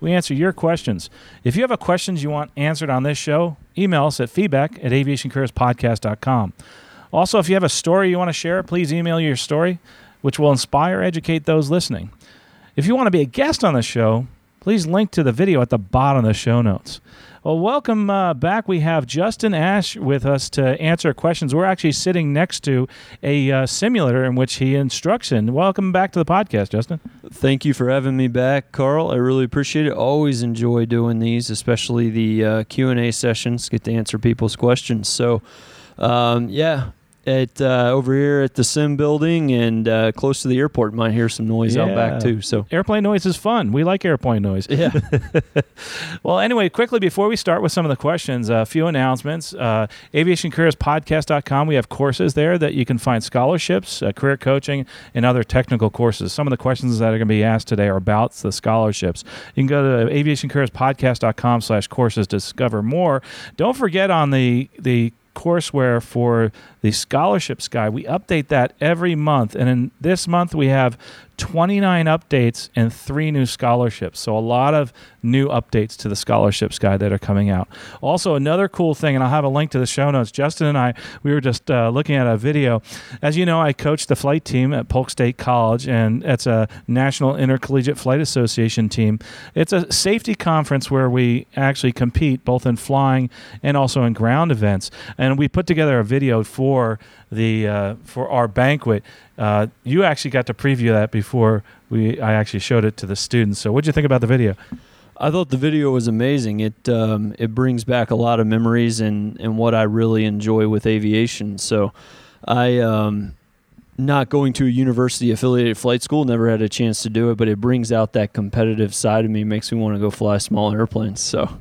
we answer your questions. If you have a questions you want answered on this show, email us at feedback at aviationcareerspodcast.com. Also, if you have a story you want to share, please email your story, which will inspire, educate those listening. If you want to be a guest on the show, please link to the video at the bottom of the show notes. Well, welcome uh, back. We have Justin Ash with us to answer questions. We're actually sitting next to a uh, simulator in which he instructs in. Welcome back to the podcast, Justin. Thank you for having me back, Carl. I really appreciate it. Always enjoy doing these, especially the uh, Q and A sessions. Get to answer people's questions. So, um, yeah, at uh, over here at the sim building and uh, close to the airport. Might hear some noise out back too. So airplane noise is fun. We like airplane noise. Yeah. well, anyway, quickly before we start with some of the questions, a few announcements. Uh, AviationCareersPodcast.com. We have courses there that you can find scholarships, uh, career coaching, and other technical courses. Some of the questions that are going to be asked today are about the scholarships. You can go to AviationCareersPodcast.com/courses to discover more. Don't forget on the the courseware for the scholarships guide. We update that every month. And in this month, we have 29 updates and three new scholarships. So, a lot of new updates to the scholarships guide that are coming out. Also, another cool thing, and I'll have a link to the show notes. Justin and I, we were just uh, looking at a video. As you know, I coach the flight team at Polk State College, and it's a National Intercollegiate Flight Association team. It's a safety conference where we actually compete both in flying and also in ground events. And we put together a video for the uh, for our banquet. Uh, you actually got to preview that before we I actually showed it to the students. So, what did you think about the video? I thought the video was amazing. It um, it brings back a lot of memories and, and what I really enjoy with aviation. So, I um, not going to a university affiliated flight school, never had a chance to do it, but it brings out that competitive side of me, makes me want to go fly small airplanes. So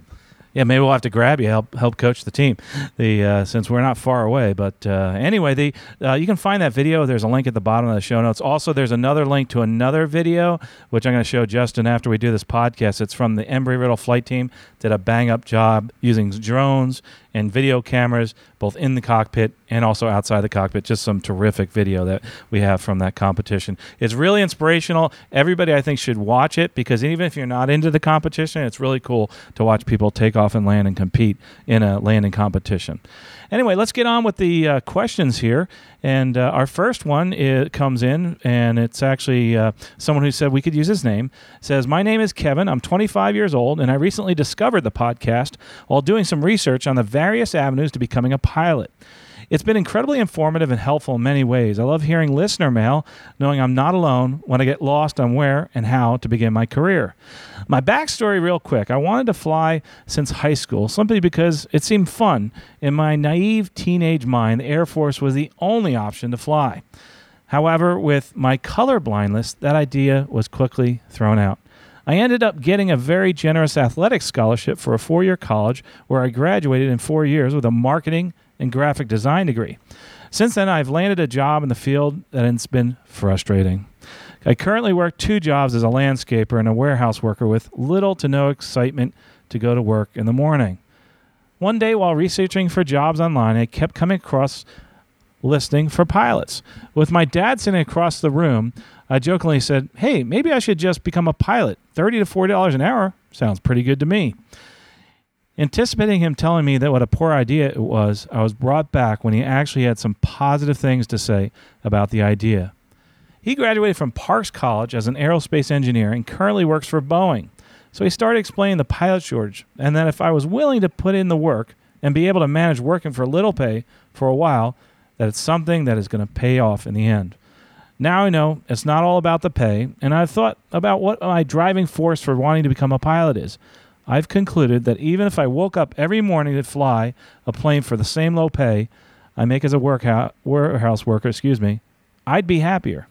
yeah, maybe we'll have to grab you help help coach the team. The uh, since we're not far away, but uh, anyway, the uh, you can find that video. There's a link at the bottom of the show notes. Also, there's another link to another video which I'm going to show Justin after we do this podcast. It's from the Embry Riddle flight team. Did a bang up job using drones and video cameras both in the cockpit and also outside the cockpit. Just some terrific video that we have from that competition. It's really inspirational. Everybody, I think, should watch it because even if you're not into the competition, it's really cool to watch people take off and land and compete in a landing competition. Anyway, let's get on with the uh, questions here. And uh, our first one it comes in, and it's actually uh, someone who said we could use his name. Says, My name is Kevin. I'm 25 years old, and I recently discovered the podcast while doing some research on the various avenues to becoming a pilot. It's been incredibly informative and helpful in many ways. I love hearing listener mail, knowing I'm not alone when I get lost on where and how to begin my career. My backstory, real quick I wanted to fly since high school, simply because it seemed fun. In my naive teenage mind, the Air Force was the only option to fly. However, with my color blindness, that idea was quickly thrown out. I ended up getting a very generous athletics scholarship for a four year college where I graduated in four years with a marketing and graphic design degree. Since then, I've landed a job in the field and it's been frustrating. I currently work two jobs as a landscaper and a warehouse worker with little to no excitement to go to work in the morning. One day, while researching for jobs online, I kept coming across listing for pilots. With my dad sitting across the room, I jokingly said, Hey, maybe I should just become a pilot. 30 to $40 an hour sounds pretty good to me. Anticipating him telling me that what a poor idea it was, I was brought back when he actually had some positive things to say about the idea. He graduated from Parks College as an aerospace engineer and currently works for Boeing. So he started explaining the pilot shortage and that if I was willing to put in the work and be able to manage working for little pay for a while, that it's something that is going to pay off in the end. Now I know it's not all about the pay, and I've thought about what my driving force for wanting to become a pilot is. I've concluded that even if I woke up every morning to fly a plane for the same low pay I make as a warehouse worker, excuse me, I'd be happier.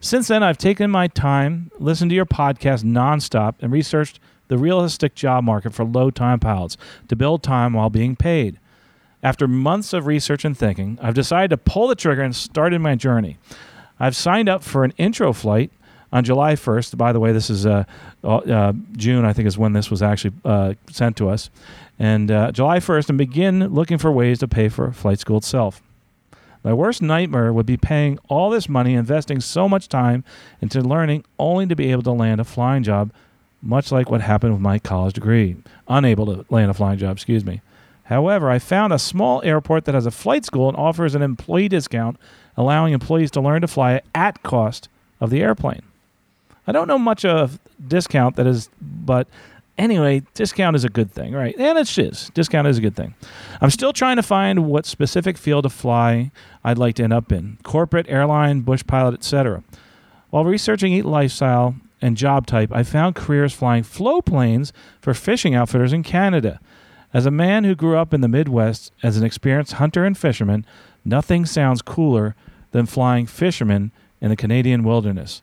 Since then, I've taken my time, listened to your podcast nonstop, and researched the realistic job market for low time pilots to build time while being paid. After months of research and thinking, I've decided to pull the trigger and started my journey. I've signed up for an intro flight on July 1st. By the way, this is uh, uh, June, I think, is when this was actually uh, sent to us. And uh, July 1st, and begin looking for ways to pay for flight school itself. My worst nightmare would be paying all this money, investing so much time into learning, only to be able to land a flying job, much like what happened with my college degree. Unable to land a flying job, excuse me. However, I found a small airport that has a flight school and offers an employee discount, allowing employees to learn to fly at cost of the airplane. I don't know much of discount that is, but anyway, discount is a good thing, right? And it is. Discount is a good thing. I'm still trying to find what specific field of fly I'd like to end up in corporate, airline, bush pilot, etc. While researching Eat Lifestyle and job type, I found careers flying float planes for fishing outfitters in Canada. As a man who grew up in the Midwest as an experienced hunter and fisherman, nothing sounds cooler than flying fishermen in the Canadian wilderness.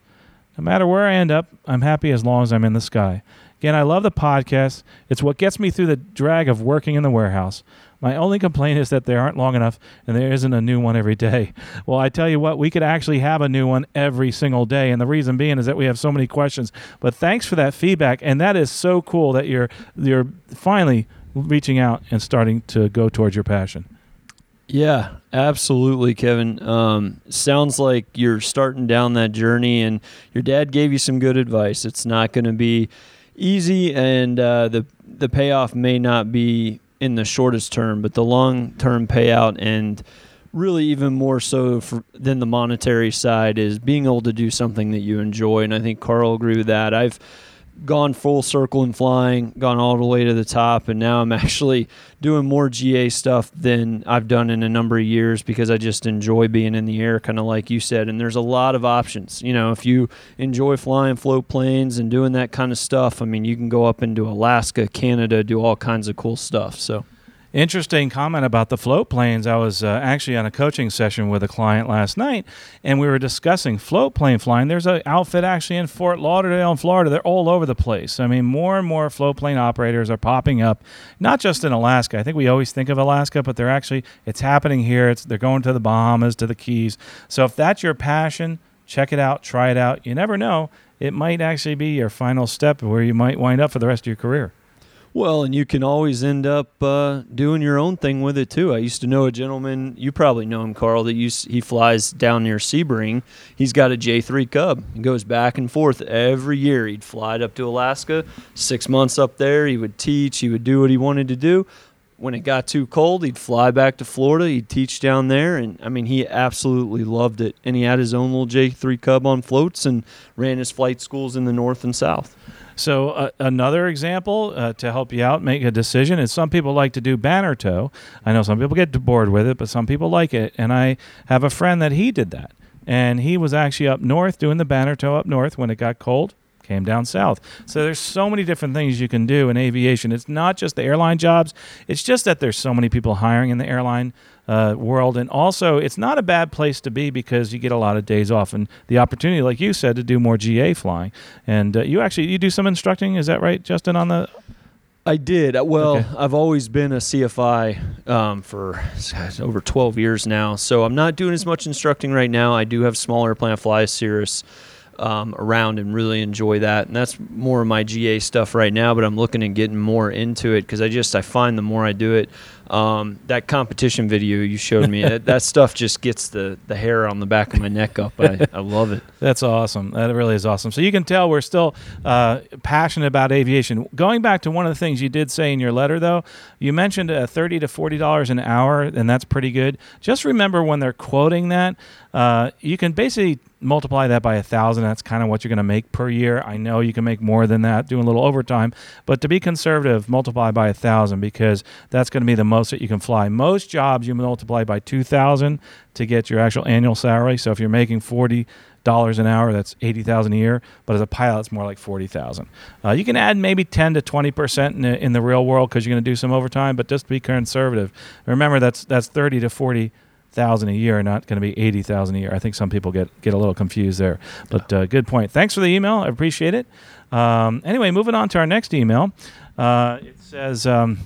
No matter where I end up, I'm happy as long as I'm in the sky. Again, I love the podcast. It's what gets me through the drag of working in the warehouse. My only complaint is that they aren't long enough and there isn't a new one every day. Well, I tell you what, we could actually have a new one every single day. And the reason being is that we have so many questions. But thanks for that feedback. And that is so cool that you're you're finally reaching out and starting to go towards your passion. Yeah, absolutely, Kevin. Um, sounds like you're starting down that journey, and your dad gave you some good advice. It's not going to be easy, and uh, the the payoff may not be in the shortest term, but the long term payout and really even more so for, than the monetary side is being able to do something that you enjoy. And I think Carl agree with that. I've gone full circle in flying, gone all the way to the top, and now I'm actually doing more GA stuff than I've done in a number of years because I just enjoy being in the air, kind of like you said. And there's a lot of options. You know, if you enjoy flying float planes and doing that kind of stuff, I mean, you can go up into Alaska, Canada, do all kinds of cool stuff. So Interesting comment about the float planes. I was uh, actually on a coaching session with a client last night, and we were discussing float plane flying. There's an outfit actually in Fort Lauderdale, in Florida. They're all over the place. I mean, more and more float plane operators are popping up, not just in Alaska. I think we always think of Alaska, but they're actually it's happening here. It's they're going to the Bahamas, to the Keys. So if that's your passion, check it out, try it out. You never know; it might actually be your final step where you might wind up for the rest of your career. Well, and you can always end up uh, doing your own thing with it too. I used to know a gentleman, you probably know him, Carl, that used, he flies down near Sebring. He's got a J3 Cub. He goes back and forth every year. He'd fly up to Alaska, six months up there. He would teach, he would do what he wanted to do. When it got too cold, he'd fly back to Florida. He'd teach down there. And I mean, he absolutely loved it. And he had his own little J3 Cub on floats and ran his flight schools in the north and south. So uh, another example uh, to help you out make a decision is some people like to do banner tow. I know some people get bored with it, but some people like it. And I have a friend that he did that, and he was actually up north doing the banner tow up north when it got cold. Came down south. So there's so many different things you can do in aviation. It's not just the airline jobs. It's just that there's so many people hiring in the airline uh, world. And also, it's not a bad place to be because you get a lot of days off and the opportunity, like you said, to do more GA flying. And uh, you actually you do some instructing. Is that right, Justin? On the I did. Uh, well, okay. I've always been a CFI um, for over 12 years now. So I'm not doing as much instructing right now. I do have smaller airplane fly Cirrus um, around and really enjoy that. And that's more of my GA stuff right now. But I'm looking at getting more into it because I just I find the more I do it, um, that competition video you showed me, that, that, stuff just gets the, the hair on the back of my neck up. I, I love it. That's awesome. That really is awesome. So you can tell we're still uh, passionate about aviation. Going back to one of the things you did say in your letter, though, you mentioned uh, thirty to forty dollars an hour, and that's pretty good. Just remember when they're quoting that, uh, you can basically multiply that by a thousand. That's kind of what you're going to make per year. I know you can make more than that doing a little overtime, but to be conservative, multiply by a thousand because that's going to be the most most that you can fly. Most jobs you multiply by 2,000 to get your actual annual salary. So if you're making 40 dollars an hour that's 80,000 a year but as a pilot it's more like 40,000 uh, you can add maybe 10 to 20 percent in, in the real world because you're going to do some overtime but just be conservative remember that's that's 30 to 40 thousand a year, not going to be eighty thousand a year. I think some people get get a little confused there. But uh, good point. Thanks for the email. I appreciate it. Um, anyway, moving on to our next email. Uh, it says. Um,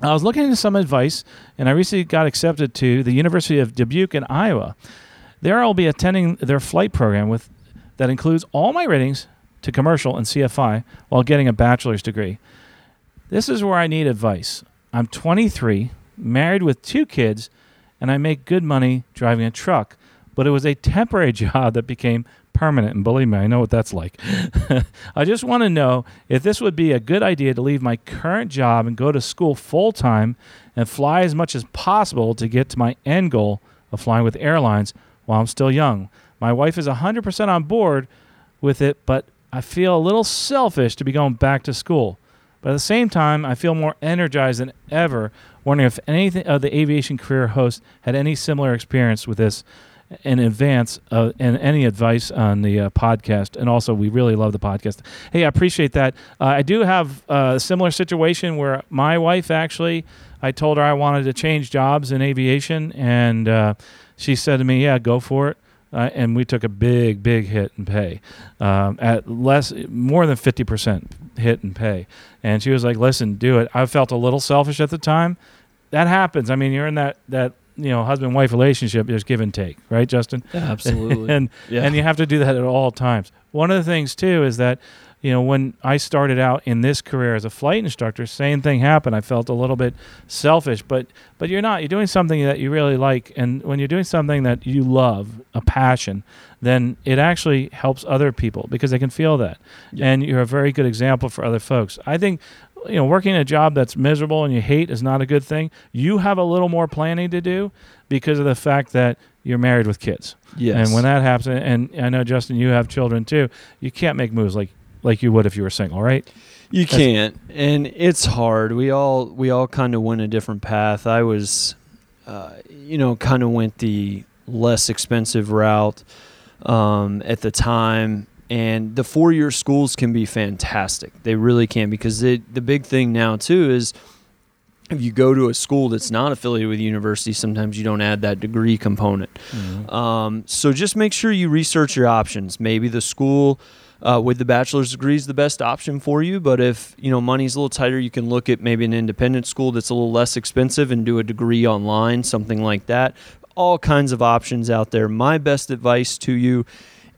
I was looking into some advice, and I recently got accepted to the University of Dubuque in Iowa. There, I'll be attending their flight program with that includes all my ratings to commercial and CFI while getting a bachelor's degree. This is where I need advice. I'm 23, married with two kids, and I make good money driving a truck, but it was a temporary job that became permanent. And believe me, I know what that's like. I just want to know if this would be a good idea to leave my current job and go to school full time and fly as much as possible to get to my end goal of flying with airlines while I'm still young. My wife is 100% on board with it, but I feel a little selfish to be going back to school. But at the same time, I feel more energized than ever, wondering if anything of the aviation career hosts had any similar experience with this in advance uh, and any advice on the uh, podcast. And also, we really love the podcast. Hey, I appreciate that. Uh, I do have a similar situation where my wife actually, I told her I wanted to change jobs in aviation, and uh, she said to me, "Yeah, go for it." Uh, and we took a big, big hit in pay, um, at less, more than fifty percent hit in pay. And she was like, "Listen, do it." I felt a little selfish at the time. That happens. I mean, you're in that that you know husband wife relationship. There's give and take, right, Justin? Yeah, absolutely. and Yeah. and you have to do that at all times. One of the things too is that you know when I started out in this career as a flight instructor, same thing happened. I felt a little bit selfish, but but you're not. You're doing something that you really like, and when you're doing something that you love, a passion, then it actually helps other people because they can feel that, Yeah. and you're a very good example for other folks. I think. You know, working a job that's miserable and you hate is not a good thing. You have a little more planning to do because of the fact that you're married with kids. yes. And when that happens, and I know Justin, you have children too. You can't make moves like like you would if you were single, right? You That's- can't, and it's hard. We all we all kind of went a different path. I was, uh, you know, kind of went the less expensive route um, at the time, and the four year schools can be fantastic. They really can because the the big thing now too is if you go to a school that's not affiliated with a university, sometimes you don't add that degree component. Um, so just make sure you research your options. Maybe the school uh, with the bachelor's degree is the best option for you, but if you know money's a little tighter, you can look at maybe an independent school that's a little less expensive and do a degree online, something like that. All kinds of options out there. My best advice to you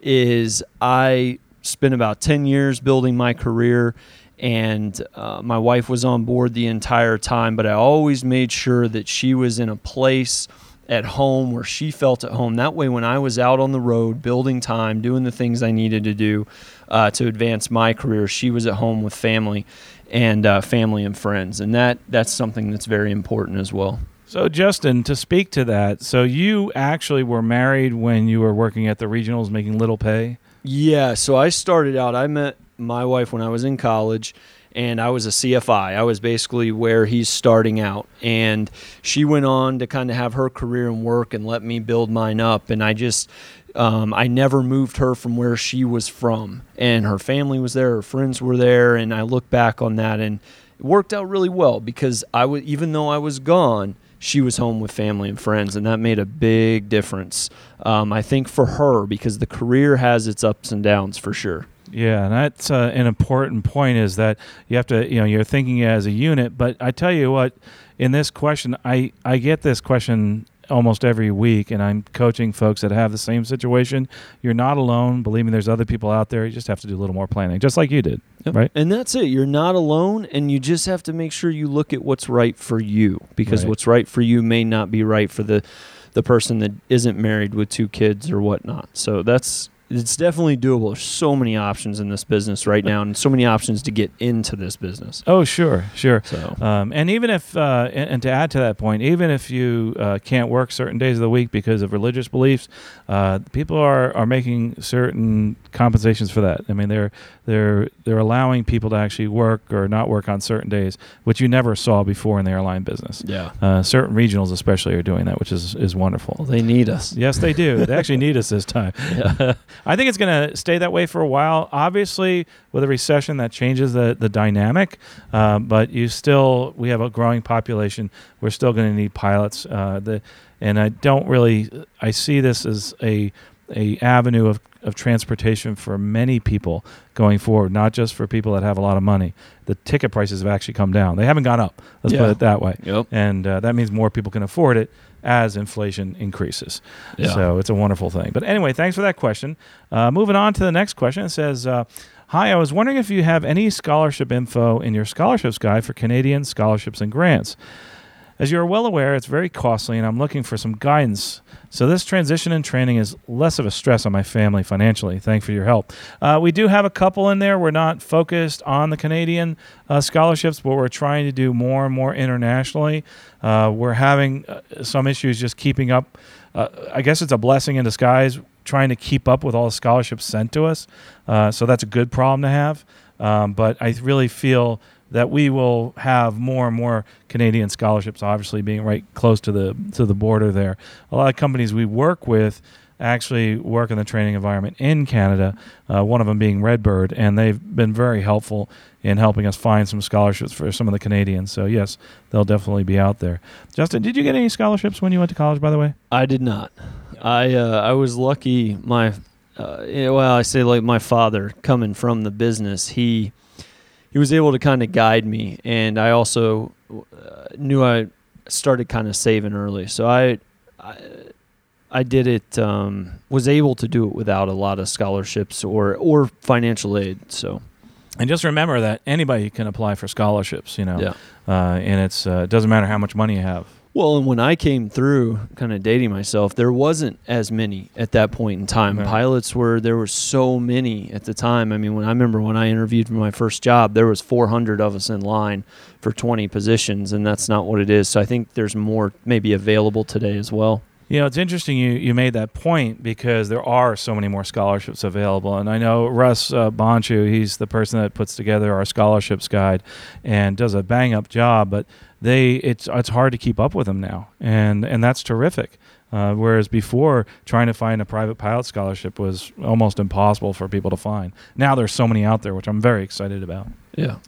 is I spent about 10 years building my career and uh, my wife was on board the entire time but i always made sure that she was in a place at home where she felt at home. That way when i was out on the road building time doing the things i needed to do uh, to advance my career she was at home with family and uh, family and friends and that that's something that's very important as well So Justin, to speak to that, so you actually were married when you were working at the regionals, making little pay. Yeah, so I started out. I met my wife when I was in college, and I was a CFI. I was basically where he's starting out, and she went on to kind of have her career and work and let me build mine up. And I just, um, I never moved her from where she was from, and her family was there, her friends were there, and I look back on that, and it worked out really well because I was, even though I was gone. She was home with family and friends, and that made a big difference. Um, I think for her because the career has its ups and downs for sure. Yeah, and that's uh, an important point is that you have to, you know, you're thinking as a unit. But I tell you what, in this question, I, I get this question almost every week, and I'm coaching folks that have the same situation. You're not alone. Believe me, there's other people out there. You just have to do a little more planning, just like you did, right? And that's it. You're not alone, and you just have to make sure you look at what's right for you because Right. what's right for you may not be right for the the person that isn't married with two kids or whatnot. So that's it's definitely doable. There's so many options in this business right now, and so many options to get into this business. Oh, sure, sure. So Um, and even if, uh, and, and to add to that point, even if you uh, can't work certain days of the week because of religious beliefs, uh, people are, are making certain compensations for that. I mean, they're they're they're allowing people to actually work or not work on certain days, which you never saw before in the airline business. yeah, Uh, certain regionals, especially, are doing that, which is is wonderful. well, they need us. Yes, they do. they actually need us this time. Yeah. I think it's going to stay that way for a while. Obviously, with a recession, that changes the the dynamic. Um, but you still, we have a growing population. We're still going to need pilots. Uh, the and I don't really, I see this as a a avenue of of transportation for many people going forward, not just for people that have a lot of money. The ticket prices have actually come down. They haven't gone up. Let's Yeah. put it that way. Yep. And uh, that means more people can afford it as inflation increases. Yeah. So it's a wonderful thing. But anyway, thanks for that question. Uh, moving on to the next question. It says, uh, Hi, I was wondering if you have any scholarship info in your scholarships guide for Canadian scholarships and grants. As you are well aware, it's very costly, and I'm looking for some guidance. So this transition and training is less of a stress on my family financially. Thank for your help. Uh, we do have a couple in there. We're not focused on the Canadian uh, scholarships, but we're trying to do more and more internationally. Uh, we're having uh, some issues just keeping up. Uh, I guess it's a blessing in disguise trying to keep up with all the scholarships sent to us. Uh, so that's a good problem to have. Um, but I really feel that we will have more and more Canadian scholarships. Obviously, being right close to the to the border there, a lot of companies we work with actually work in the training environment in Canada. Uh, one of them being Redbird, and they've been very helpful in helping us find some scholarships for some of the Canadians. So yes, they'll definitely be out there. Justin, did you get any scholarships when you went to college? By the way, I did not. I uh, I was lucky. My uh, well, I say like my father coming from the business, he he was able to kind of guide me, and I also uh, knew I started kind of saving early, so I. I I did it. Um, was able to do it without a lot of scholarships or or financial aid. So and just remember that anybody can apply for scholarships. You know, yeah. uh, and it's uh, it doesn't matter how much money you have. Well, and when I came through, kind of dating myself, there wasn't as many at that point in time. Right. Pilots were there were so many at the time. I mean, when I remember when I interviewed for my first job, there was 400 of us in line for 20 positions, and that's not what it is. So I think there's more maybe available today as well. You know, it's interesting you, you made that point because there are so many more scholarships available. And I know Russ uh, Bonchu, he's the person that puts together our scholarships guide and does a bang up job, but they it's it's hard to keep up with them now. And and that's terrific. Uh, whereas before, trying to find a private pilot scholarship was almost impossible for people to find. Now there's so many out there, which I'm very excited about. Yeah.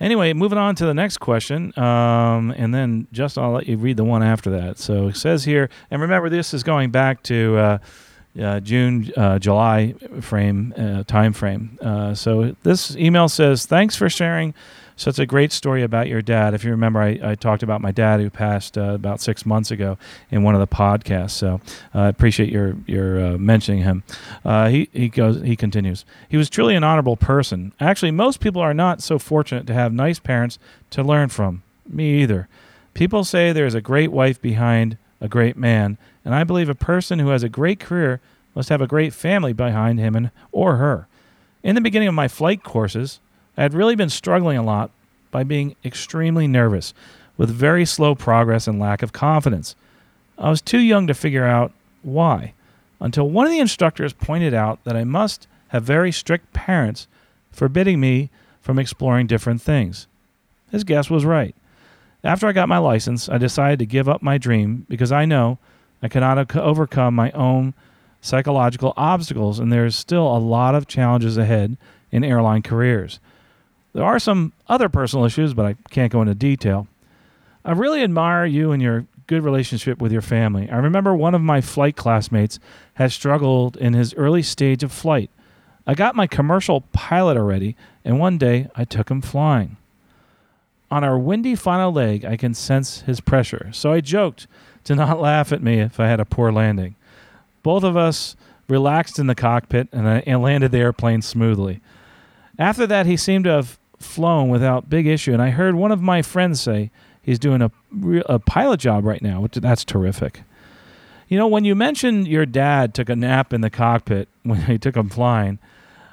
Anyway, moving on to the next question, um, and then Justin, I'll let you read the one after that. So it says here, and remember, this is going back to uh, uh, June, uh, July frame uh, time frame. Uh, so this email says, "Thanks for sharing such a great story about your dad. If you remember, I, I talked about my dad who passed uh, about six months ago in one of the podcasts. So uh, I appreciate your your uh, mentioning him. Uh, he he goes he continues. He was truly an honorable person. Actually, most people are not so fortunate to have nice parents to learn from. Me either. People say there is a great wife behind a great man, and I believe a person who has a great career must have a great family behind him and or her. In the beginning of my flight courses, I had really been struggling a lot by being extremely nervous, with very slow progress and lack of confidence. I was too young to figure out why, until one of the instructors pointed out that I must have very strict parents forbidding me from exploring different things. His guess was right. After I got my license, I decided to give up my dream because I know I cannot overcome my own psychological obstacles, and there is still a lot of challenges ahead in airline careers. There are some other personal issues, but I can't go into detail. I really admire you and your good relationship with your family. I remember one of my flight classmates had struggled in his early stage of flight. I got my commercial pilot already, and one day I took him flying. On our windy final leg, I can sense his pressure, so I joked to not laugh at me if I had a poor landing. Both of us relaxed in the cockpit and, I, landed the airplane smoothly. After that, he seemed to have flown without big issue, and I heard one of my friends say he's doing a, a pilot job right now, which that's terrific. You know, when you mentioned your dad took a nap in the cockpit when he took him flying,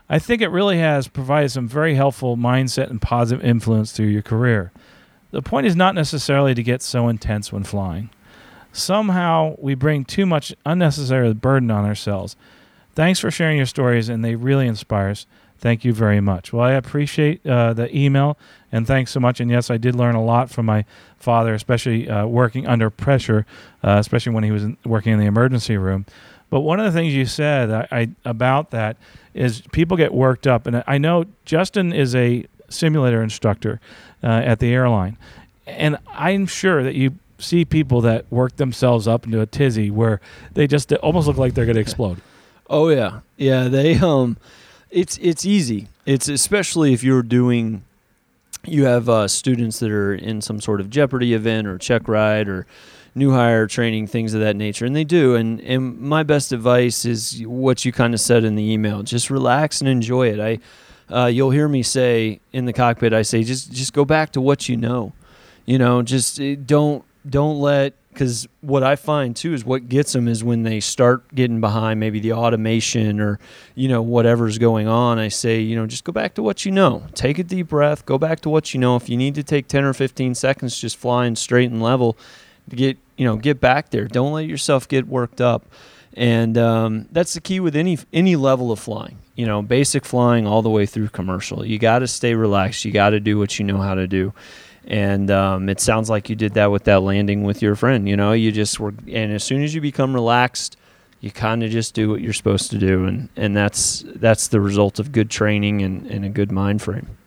I think it really has provided some very helpful mindset and positive influence through your career. The point is not necessarily to get so intense when flying. Somehow we bring too much unnecessary burden on ourselves. Thanks for sharing your stories, and they really inspire us. Thank you very much. Well, I appreciate uh, the email, and thanks so much. And yes, I did learn a lot from my father, especially uh, working under pressure, uh, especially when he was in, working in the emergency room. But one of the things you said I, I, about that is people get worked up, and I know Justin is a simulator instructor uh, at the airline, and I'm sure that you see people that work themselves up into a tizzy where they just almost look like they're going to explode. Oh yeah, yeah. They um, it's it's easy. It's especially if you're doing, you have uh, students that are in some sort of Jeopardy event or check ride or new hire training, things of that nature, and they do. And and my best advice is what you kind of said in the email: just relax and enjoy it. I, uh, you'll hear me say in the cockpit, I say just just go back to what you know. You know, just eh, don't don't let because what I find too is what gets them is when they start getting behind maybe the automation or you know whatever's going on. I say you know just go back to what you know. Take a deep breath. Go back to what you know. If you need to take ten or fifteen seconds just flying straight and level, to get you know get back there. Don't let yourself get worked up. And um, that's the key with any any level of flying. You know, basic flying all the way through commercial. You got to stay relaxed. You got to do what you know how to do and um, it sounds like you did that with that landing with your friend you know you just were and as soon as you become relaxed you kind of just do what you're supposed to do and and that's that's the result of good training and, and a good mind frame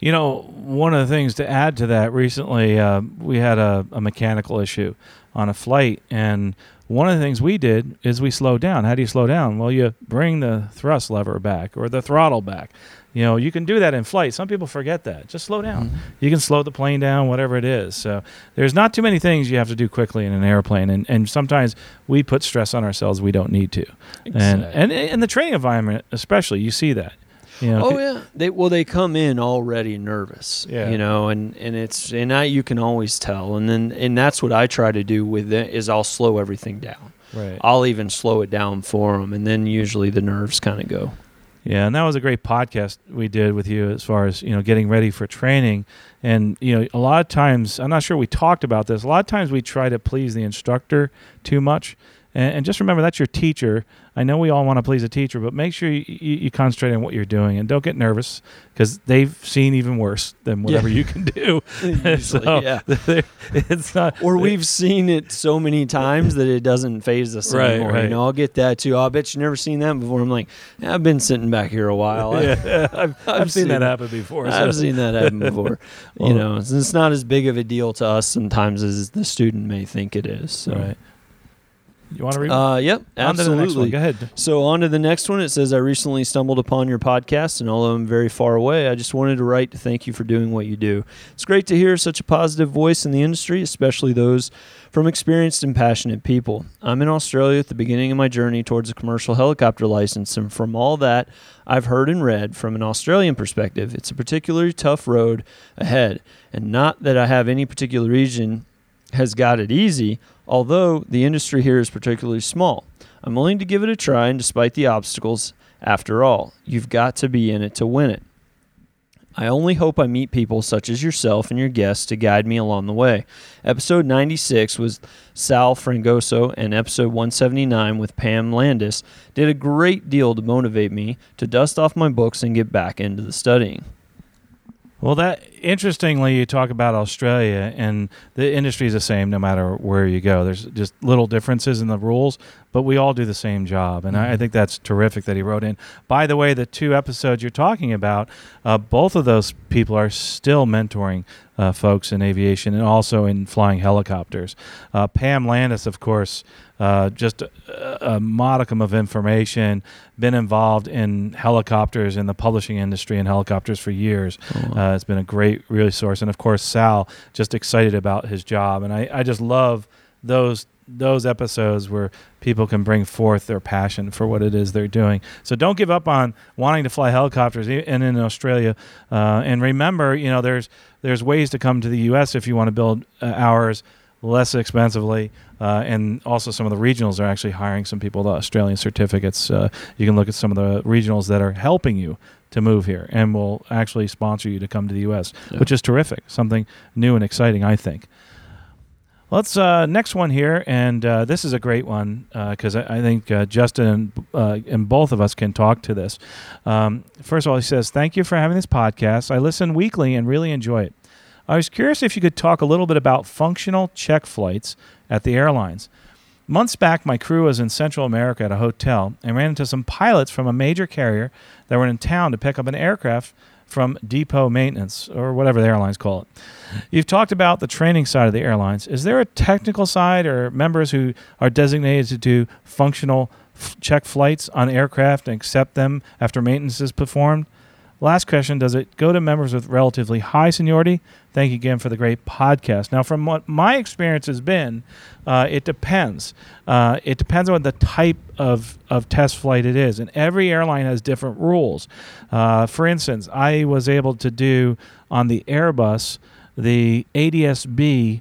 you know one of the things to add to that recently uh, we had a, a mechanical issue on a flight and one of the things we did is we slowed down. How do you slow down? Well, you bring the thrust lever back or the throttle back. You know, you can do that in flight. Some people forget that. Just slow down. Mm-hmm. You can slow the plane down, whatever it is. So there's not too many things you have to do quickly in an airplane, and, and sometimes we put stress on ourselves we don't need to. Exactly. And and in the training environment, especially, you see that. You know, oh yeah, they well they come in already nervous. Yeah, you know, and and it's and I you can always tell, and then and that's what I try to do with it is I'll slow everything down. Right. I'll even slow it down for them, and then usually the nerves kind of go. Yeah, and that was a great podcast we did with you as far as you know getting ready for training. And you know, a lot of times, I'm not sure we talked about this. A lot of times we try to please the instructor too much, and, and just remember that's your teacher. I know we all want to please a teacher, but make sure you, you, you concentrate on what you're doing and don't get nervous because they've seen even worse than whatever yeah. you can do. Usually, so yeah. it's not. Or we've seen it so many times that it doesn't phase us right, anymore. Right. You know, I'll get that too. I'll bet you never seen that before. I'm like, I've been sitting back here a while. yeah, I've, I've, I've seen, seen, that happen before. So. I've seen that happen before. well, you know, it's not as big of a deal to us sometimes as the student may think it is. So. Right. You want to read? Uh, yep, absolutely. Go ahead. So on to the next one. It says, "I recently stumbled upon your podcast, and although I'm very far away, I just wanted to write to thank you for doing what you do. It's great to hear such a positive voice in the industry, especially those from experienced and passionate people. I'm in Australia at the beginning of my journey towards a commercial helicopter license, and from all that I've heard and read from an Australian perspective, it's a particularly tough road ahead. And not that I have any particular region." Has got it easy, although the industry here is particularly small. I'm willing to give it a try, and despite the obstacles, after all, you've got to be in it to win it. I only hope I meet people such as yourself and your guests to guide me along the way. Episode 96 was Sal Frangoso, and episode 179 with Pam Landis did a great deal to motivate me to dust off my books and get back into the studying. Well, that interestingly, you talk about Australia, and the industry is the same no matter where you go. There's just little differences in the rules, but we all do the same job, and mm-hmm. I, I, mm-hmm. think that's terrific that he wrote in. By the way, the two episodes you're talking about, uh, both of those people are still mentoring uh, folks in aviation and also in flying helicopters. Uh, Pam Landis, of course uh, just a, a, modicum of information. Been involved in helicopters in the publishing industry and helicopters for years. Oh, uh, it's been a great resource, and of course Sal just excited about his job, and I, I just love those those episodes where people can bring forth their passion for what it is they're doing. So don't give up on wanting to fly helicopters, and in Australia. Uh, and remember, you know, there's there's ways to come to the U.S. if you want to build uh, hours less expensively. Uh, and also, some of the regionals are actually hiring some people, with Australian certificates. Uh, you can look at some of the regionals that are helping you to move here and will actually sponsor you to come to the U.S., yeah. which is terrific. Something new and exciting, I think. Let's uh, next one here, and uh, this is a great one because uh, I, I, think uh, Justin and, uh, and, both of us can talk to this. Um, first of all, he says, "Thank you for having this podcast. I listen weekly and really enjoy it. I was curious if you could talk a little bit about functional check flights at the airlines. Months back, my crew was in Central America at a hotel and ran into some pilots from a major carrier that were in town to pick up an aircraft from depot maintenance or whatever the airlines call it. You've talked about the training side of the airlines. Is there a technical side or members who are designated to do functional f- check flights on aircraft and accept them after maintenance is performed? Last question Does it go to members with relatively high seniority? Thank you again for the great podcast. Now, from what my experience has been, uh, it depends. Uh, it depends on the type of, of test flight it is. And every airline has different rules. Uh, for instance, I was able to do on the Airbus the ADSB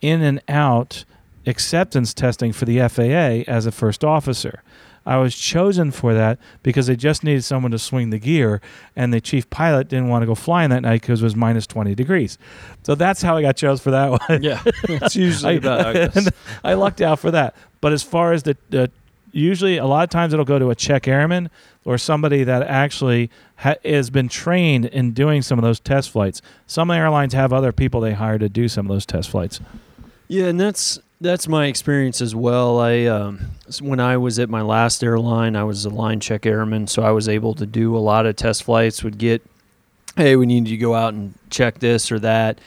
in and out acceptance testing for the FAA as a first officer. I was chosen for that because they just needed someone to swing the gear, and the chief pilot didn't want to go flying that night because it was minus 20 degrees. So that's how I got chosen for that one. Yeah, it's usually I, about. I. I lucked out for that. But as far as the, the usually a lot of times it'll go to a check airman or somebody that actually ha- has been trained in doing some of those test flights. Some airlines have other people they hire to do some of those test flights. Yeah, and that's that's my experience as well. I um, when I was at my last airline, I was a line check airman, so I was able to do a lot of test flights. Would get, hey, we need you to go out and check this or that,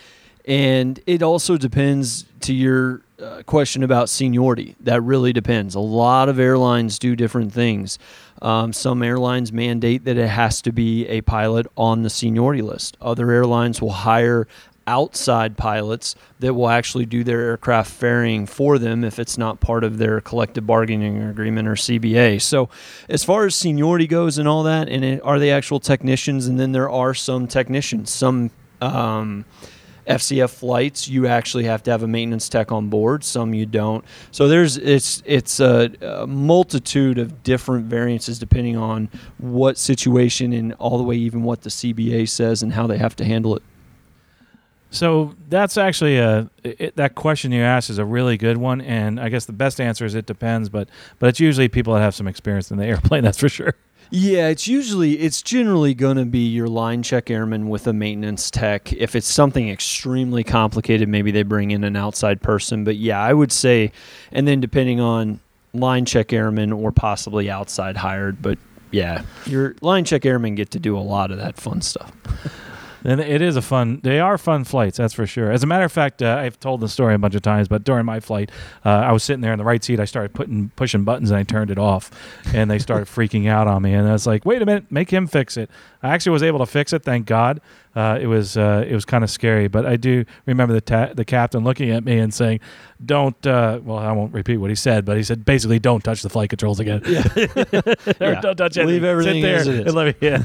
and it also depends to your uh, question about seniority. That really depends. A lot of airlines do different things. Um, some airlines mandate that it has to be a pilot on the seniority list. Other airlines will hire outside pilots that will actually do their aircraft ferrying for them if it's not part of their collective bargaining agreement or CBA. So, as far as seniority goes and all that, and it, are they actual technicians? And then there are some technicians, some. Um, FCF flights, you actually have to have a maintenance tech on board. Some you don't. So there's it's it's a, a, multitude of different variances depending on what situation and all the way even what the CBA says and how they have to handle it. So that's actually a it, that question you asked is a really good one, and I guess the best answer is it depends, but but it's usually people that have some experience in the airplane. That's for sure. Yeah, it's usually it's generally going to be your line check airman with a maintenance tech. If it's something extremely complicated, maybe they bring in an outside person. But yeah, I would say, and then depending on line check airman or possibly outside hired. But yeah, your line check airmen get to do a lot of that fun stuff. And it is a fun. They are fun flights, that's for sure. As a matter of fact, uh, I've told the story a bunch of times, but during my flight, uh, I was sitting there in the right seat. I started putting pushing buttons, and I turned it off, and they started freaking out on me. And I was like, "Wait a minute, make him fix it." I actually was able to fix it, thank God. Uh, it was uh, it was kind of scary, but I do remember the ta- the captain looking at me and saying, "Don't." Uh, well, I won't repeat what he said, but he said basically, "Don't touch the flight controls again." Yeah, or don't touch anything. Leave everything there it and let me. Yeah,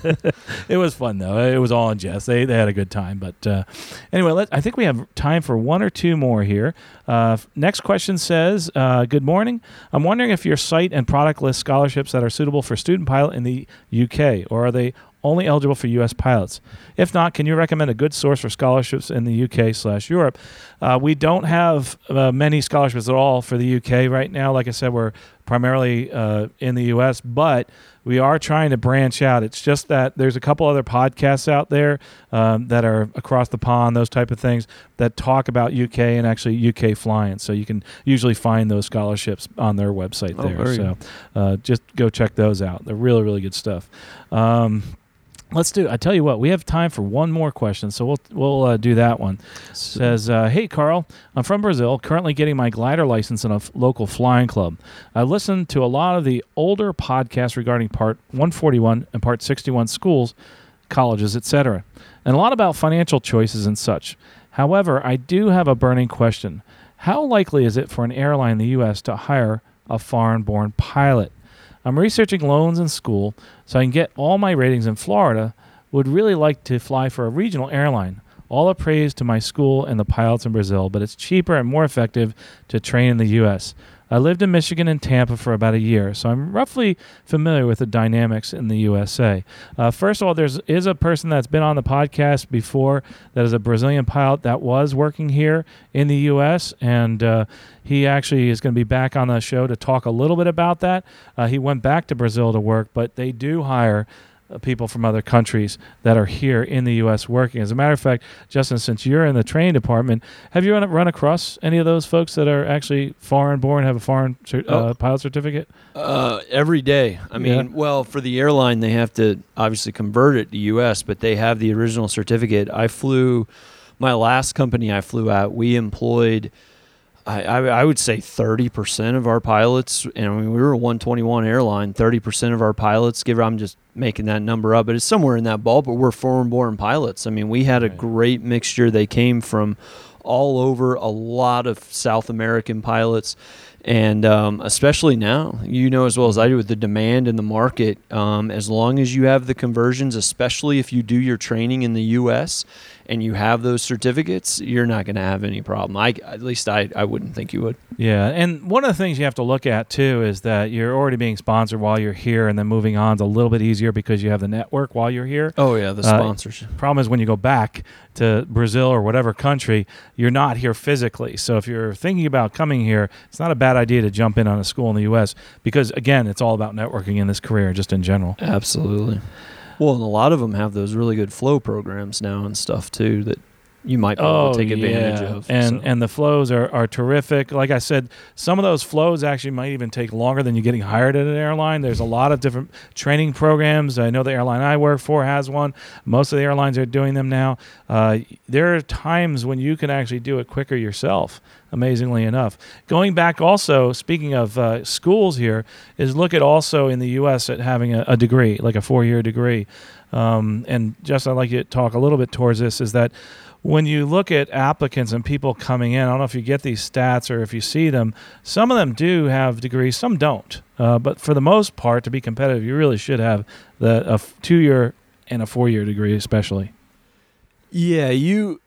it was fun though. It was all in jest. They they had a good time. But uh, anyway, let, I think we have time for one or two more here. Uh, next question says, uh, "Good morning. I'm wondering if your site and product list scholarships that are suitable for student pilot in the UK, or are they only eligible for U.S. pilots? If not, can you recommend a good source for scholarships in the UK slash Europe? Uh, we don't have uh, many scholarships at all for the UK right now. Like I said, we're primarily uh, in the U.S., but we are trying to branch out. It's just that there's a couple other podcasts out there um, that are across the pond, those type of things that talk about UK and actually UK flying. So you can usually find those scholarships on their website Oh, there. so uh, just go check those out. They're really really good stuff. Um, Let's do. I tell you what, we have time for one more question, so we'll we'll uh, do that one. Says, uh, "Hey Carl, I'm from Brazil, currently getting my glider license in a f- local flying club. I listened to a lot of the older podcasts regarding Part 141 and Part 61 schools, colleges, etc., and a lot about financial choices and such. However, I do have a burning question: How likely is it for an airline in the U.S. to hire a foreign-born pilot?" I'm researching loans in school so I can get all my ratings in Florida. Would really like to fly for a regional airline. All the praise to my school and the pilots in Brazil, but it's cheaper and more effective to train in the U.S. I lived in Michigan and Tampa for about a year, so I'm roughly familiar with the dynamics in the USA. Uh, first of all, there's is a person that's been on the podcast before that is a Brazilian pilot that was working here in the U.S. and uh, he actually is going to be back on the show to talk a little bit about that. Uh, he went back to Brazil to work, but they do hire people from other countries that are here in the U.S. working. As a matter of fact, Justin, since you're in the training department, have you run, run across any of those folks that are actually foreign born, have a foreign uh, Oh. pilot certificate? Uh, every day. I mean, Yeah. well, for the airline, they have to obviously convert it to U.S., but they have the original certificate. I flew, my last company I flew at, we employed, I, I, I would say 30% of our pilots, and I mean, we were a 121 airline, 30% of our pilots, give I'm just making that number up, but it's somewhere in that ball, but we're foreign born pilots. I mean, we had a Right. great mixture. They came from all over, a lot of South American pilots and um, especially now, you know as well as I do with the demand in the market. Um, as long as you have the conversions, especially if you do your training in the U.S. and you have those certificates, you're not going to have any problem. I at least I, I wouldn't think you would. Yeah, and one of the things you have to look at too is that you're already being sponsored while you're here, and then moving on is a little bit easier because you have the network while you're here. Oh yeah, the Uh, sponsorship. Problem is when you go back to Brazil or whatever country, you're not here physically. So if you're thinking about coming here, it's not a bad idea to jump in on a school in the U.S. because again, it's all about networking in this career, just in general. Absolutely. Well, and a lot of them have those really good flow programs now and stuff too that you might be able to take advantage Oh, yeah. of. And so. and the flows are, are terrific. Like I said, some of those flows actually might even take longer than you getting hired at an airline. There's a lot of different training programs. I know the airline I work for has one. Most of the airlines are doing them now. Uh, there are times when you can actually do it quicker yourself. Amazingly enough, going back also speaking of uh, schools here is look at also in the U.S. at having a, a degree, like a four-year degree. Um, and just I'd like you to talk a little bit towards this is that when you look at applicants and people coming in, I don't know if you get these stats or if you see them, some of them do have degrees, some don't. Uh, but for the most part, to be competitive, you really should have the a f- two-year and a four-year degree, especially. Yeah, you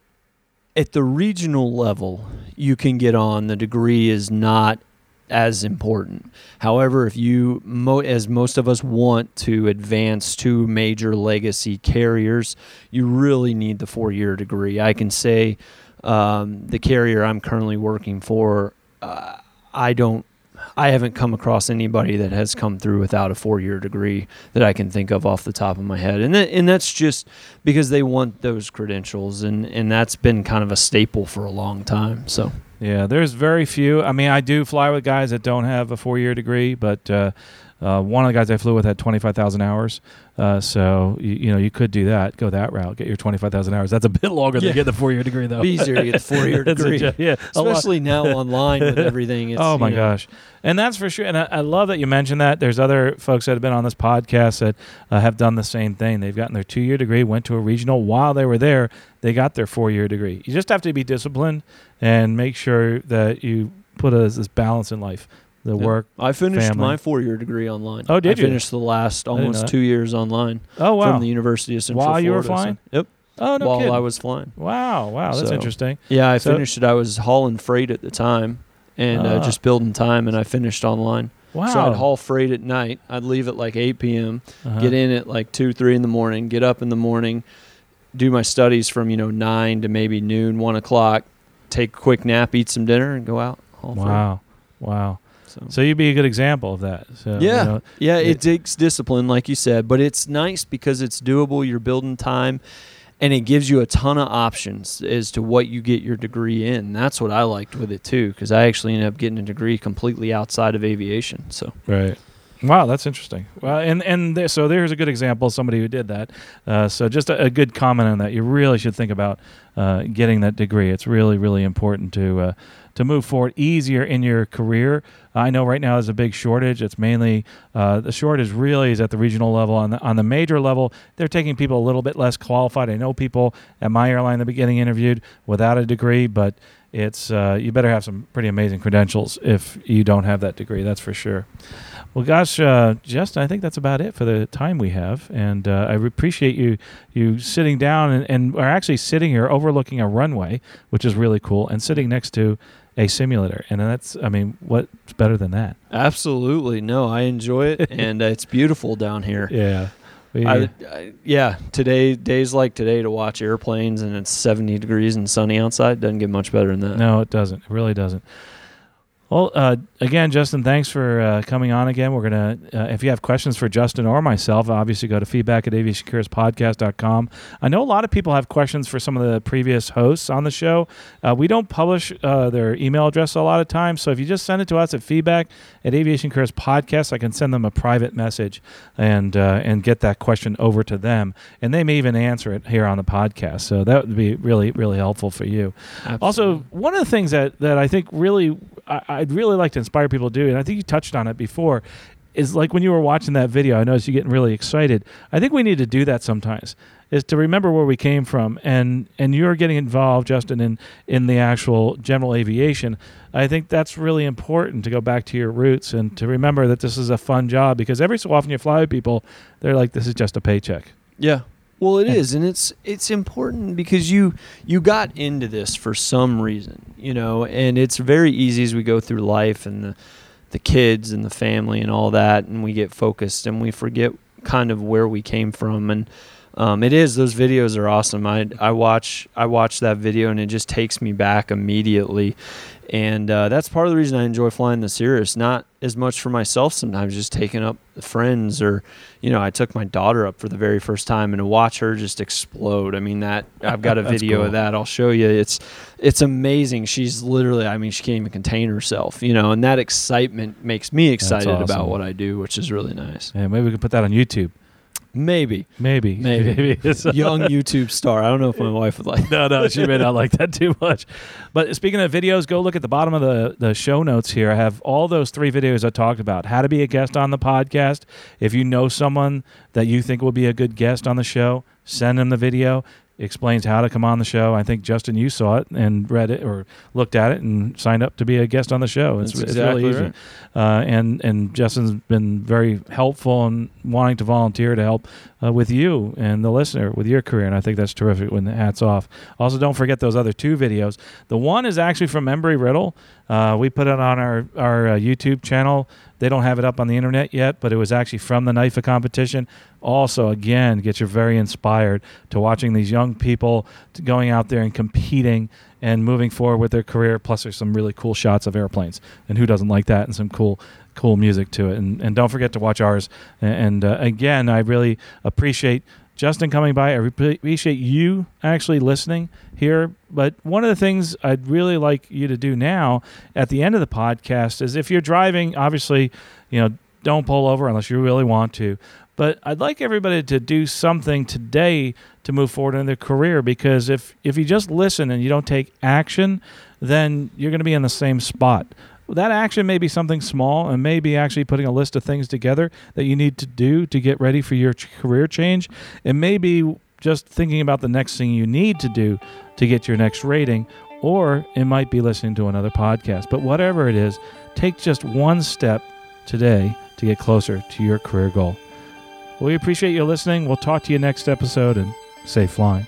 at the regional level, you can get on. The degree is not as important. However, if you, mo- as most of us want to advance to major legacy carriers, you really need the four year degree. I can say um, the carrier I'm currently working for, uh, I don't. I haven't come across anybody that has come through without a four-year degree that I can think of off the top of my head, and that, and that's just because they want those credentials, and and that's been kind of a staple for a long time. So Yeah, there's very few. I mean, I do fly with guys that don't have a four-year degree, but uh, uh, one of the guys I flew with had 25,000 hours. Uh, so you, you know you could do that, go that route, get your 25,000 hours. That's a bit longer than Yeah. get the four-year degree, though. be easier to get the four-year That's a degree, yeah, especially now online with everything. It's, oh my you know, gosh, and that's for sure. And I, I love that you mentioned that. There's other folks that have been on this podcast that uh, have done the same thing. They've gotten their two-year degree, went to a regional while they were there. They got their four-year degree. You just have to be disciplined and make sure that you put a, this balance in life. The Yeah. work. I finished family. my four-year degree online. Oh, did I you? finished the last almost two years online Oh wow! from the University of Central While you were Florida, so- flying? Yep. oh no while kidding. I was flying. wow, wow, that's So- interesting. Yeah, I So- finished it. I was hauling freight at the time and uh, Ah. just building time, and I finished online. Wow. So I'd haul freight at night. I'd leave at like 8 p.m., Uh-huh. get in at like 2, 3 in the morning, get up in the morning, do my studies from, you know, 9 to maybe noon, 1 o'clock, take a quick nap, eat some dinner, and go out. Haul freight. Wow, wow. So. So you'd be a good example of that. So, you Yeah. know, Yeah, Yeah. it takes discipline, like you said, but it's nice because it's doable. You're building time, and it gives you a ton of options as to what you get your degree in. That's what I liked with it too, because I actually ended up getting a degree completely outside of aviation. So Right. Wow, that's interesting. Well, and and there, so there's a good example of somebody who did that. Uh, so just a, a good comment on that. You really should think about uh, getting that degree. It's really really important to uh, to move forward easier in your career. I know right now there's a big shortage. It's mainly uh, the shortage really is at the regional level. On the on the major level, they're taking people a little bit less qualified. I know people at my airline in the beginning interviewed without a degree, but it's uh, you better have some pretty amazing credentials if you don't have that degree. That's for sure. Well, gosh, uh, Justin, I think that's about it for the time we have, and uh, I appreciate you you sitting down and, and are actually sitting here overlooking a runway, which is really cool, and sitting next to a simulator, and that's I mean, what's better than that? absolutely, no, I enjoy it, and it's beautiful down here. Yeah, We- I, I, yeah, today days like today to watch airplanes and it's 70 degrees and sunny outside doesn't get much better than that. no, it doesn't. It really doesn't. Well, uh, again, Justin, thanks for uh, coming on again. We're going to, uh, if you have questions for Justin or myself, obviously go to feedback at aviationcareerspodcast.com. I know a lot of people have questions for some of the previous hosts on the show. Uh, we don't publish uh, their email address a lot of times. So if you just send it to us at feedback at aviationcareerspodcast, I can send them a private message and, uh, and get that question over to them. And they may even answer it here on the podcast. So that would be really, really helpful for you. Absolutely. Also, one of the things that, that I think really I, would really like to inspire people to do, and I think you touched on it before, is like when you were watching that video, I noticed you getting really excited. I think we need to do that sometimes. Is to remember where we came from, and and you're getting involved, Justin, in in the actual general aviation. I think that's really important to go back to your roots and to remember that this is a fun job because every so often you fly with people, they're like, this is just a paycheck. Yeah, well, it is, and it's it's important because you you got into this for some reason, you know, and it's very easy as we go through life and the the kids and the family and all that, and we get focused and we forget kind of where we came from and. Um, it is those videos are awesome. I I watch I watch that video and it just takes me back immediately, and uh, that's part of the reason I enjoy flying the Cirrus. Not as much for myself sometimes, just taking up friends or, you know, I took my daughter up for the very first time and to watch her just explode. I mean that I've got a video cool. of that. I'll show you. It's it's amazing. She's literally, I mean, she can't even contain herself, you know, and that excitement makes me excited awesome. about what I do, which is really nice. Yeah, maybe we can put that on YouTube. Maybe. Maybe. Maybe. Maybe. Young YouTube star. I don't know if my wife would like No, no, she may not like that too much. But speaking of videos, go look at the bottom of the, the show notes here. I have all those three videos I talked about. How to be a guest on the podcast. If you know someone that you think will be a good guest on the show, send them the video explains how to come on the show. I think Justin, you saw it and read it or looked at it and signed up to be a guest on the show. It's, it's exactly really easy. Right. Uh, and and Justin's been very helpful and wanting to volunteer to help uh, with you and the listener with your career. And I think that's terrific. When the hats off. Also, don't forget those other two videos. The one is actually from Embry Riddle. Uh, we put it on our our uh, YouTube channel. They don't have it up on the internet yet, but it was actually from the NIFA competition. Also, again, gets you very inspired to watching these young people going out there and competing and moving forward with their career. Plus, there's some really cool shots of airplanes, and who doesn't like that? And some cool cool music to it. And, and don't forget to watch ours. And, uh, again, I really appreciate Justin coming by. I appreciate you actually listening here. But one of the things I'd really like you to do now at the end of the podcast is if you're driving, obviously, you know, don't pull over unless you really want to. But I'd like everybody to do something today to move forward in their career because if, if you just listen and you don't take action, then you're going to be in the same spot that action may be something small and maybe actually putting a list of things together that you need to do to get ready for your career change. It may be just thinking about the next thing you need to do to get your next rating, or it might be listening to another podcast. But whatever it is, take just one step today to get closer to your career goal. We appreciate you listening. We'll talk to you next episode and safe flying.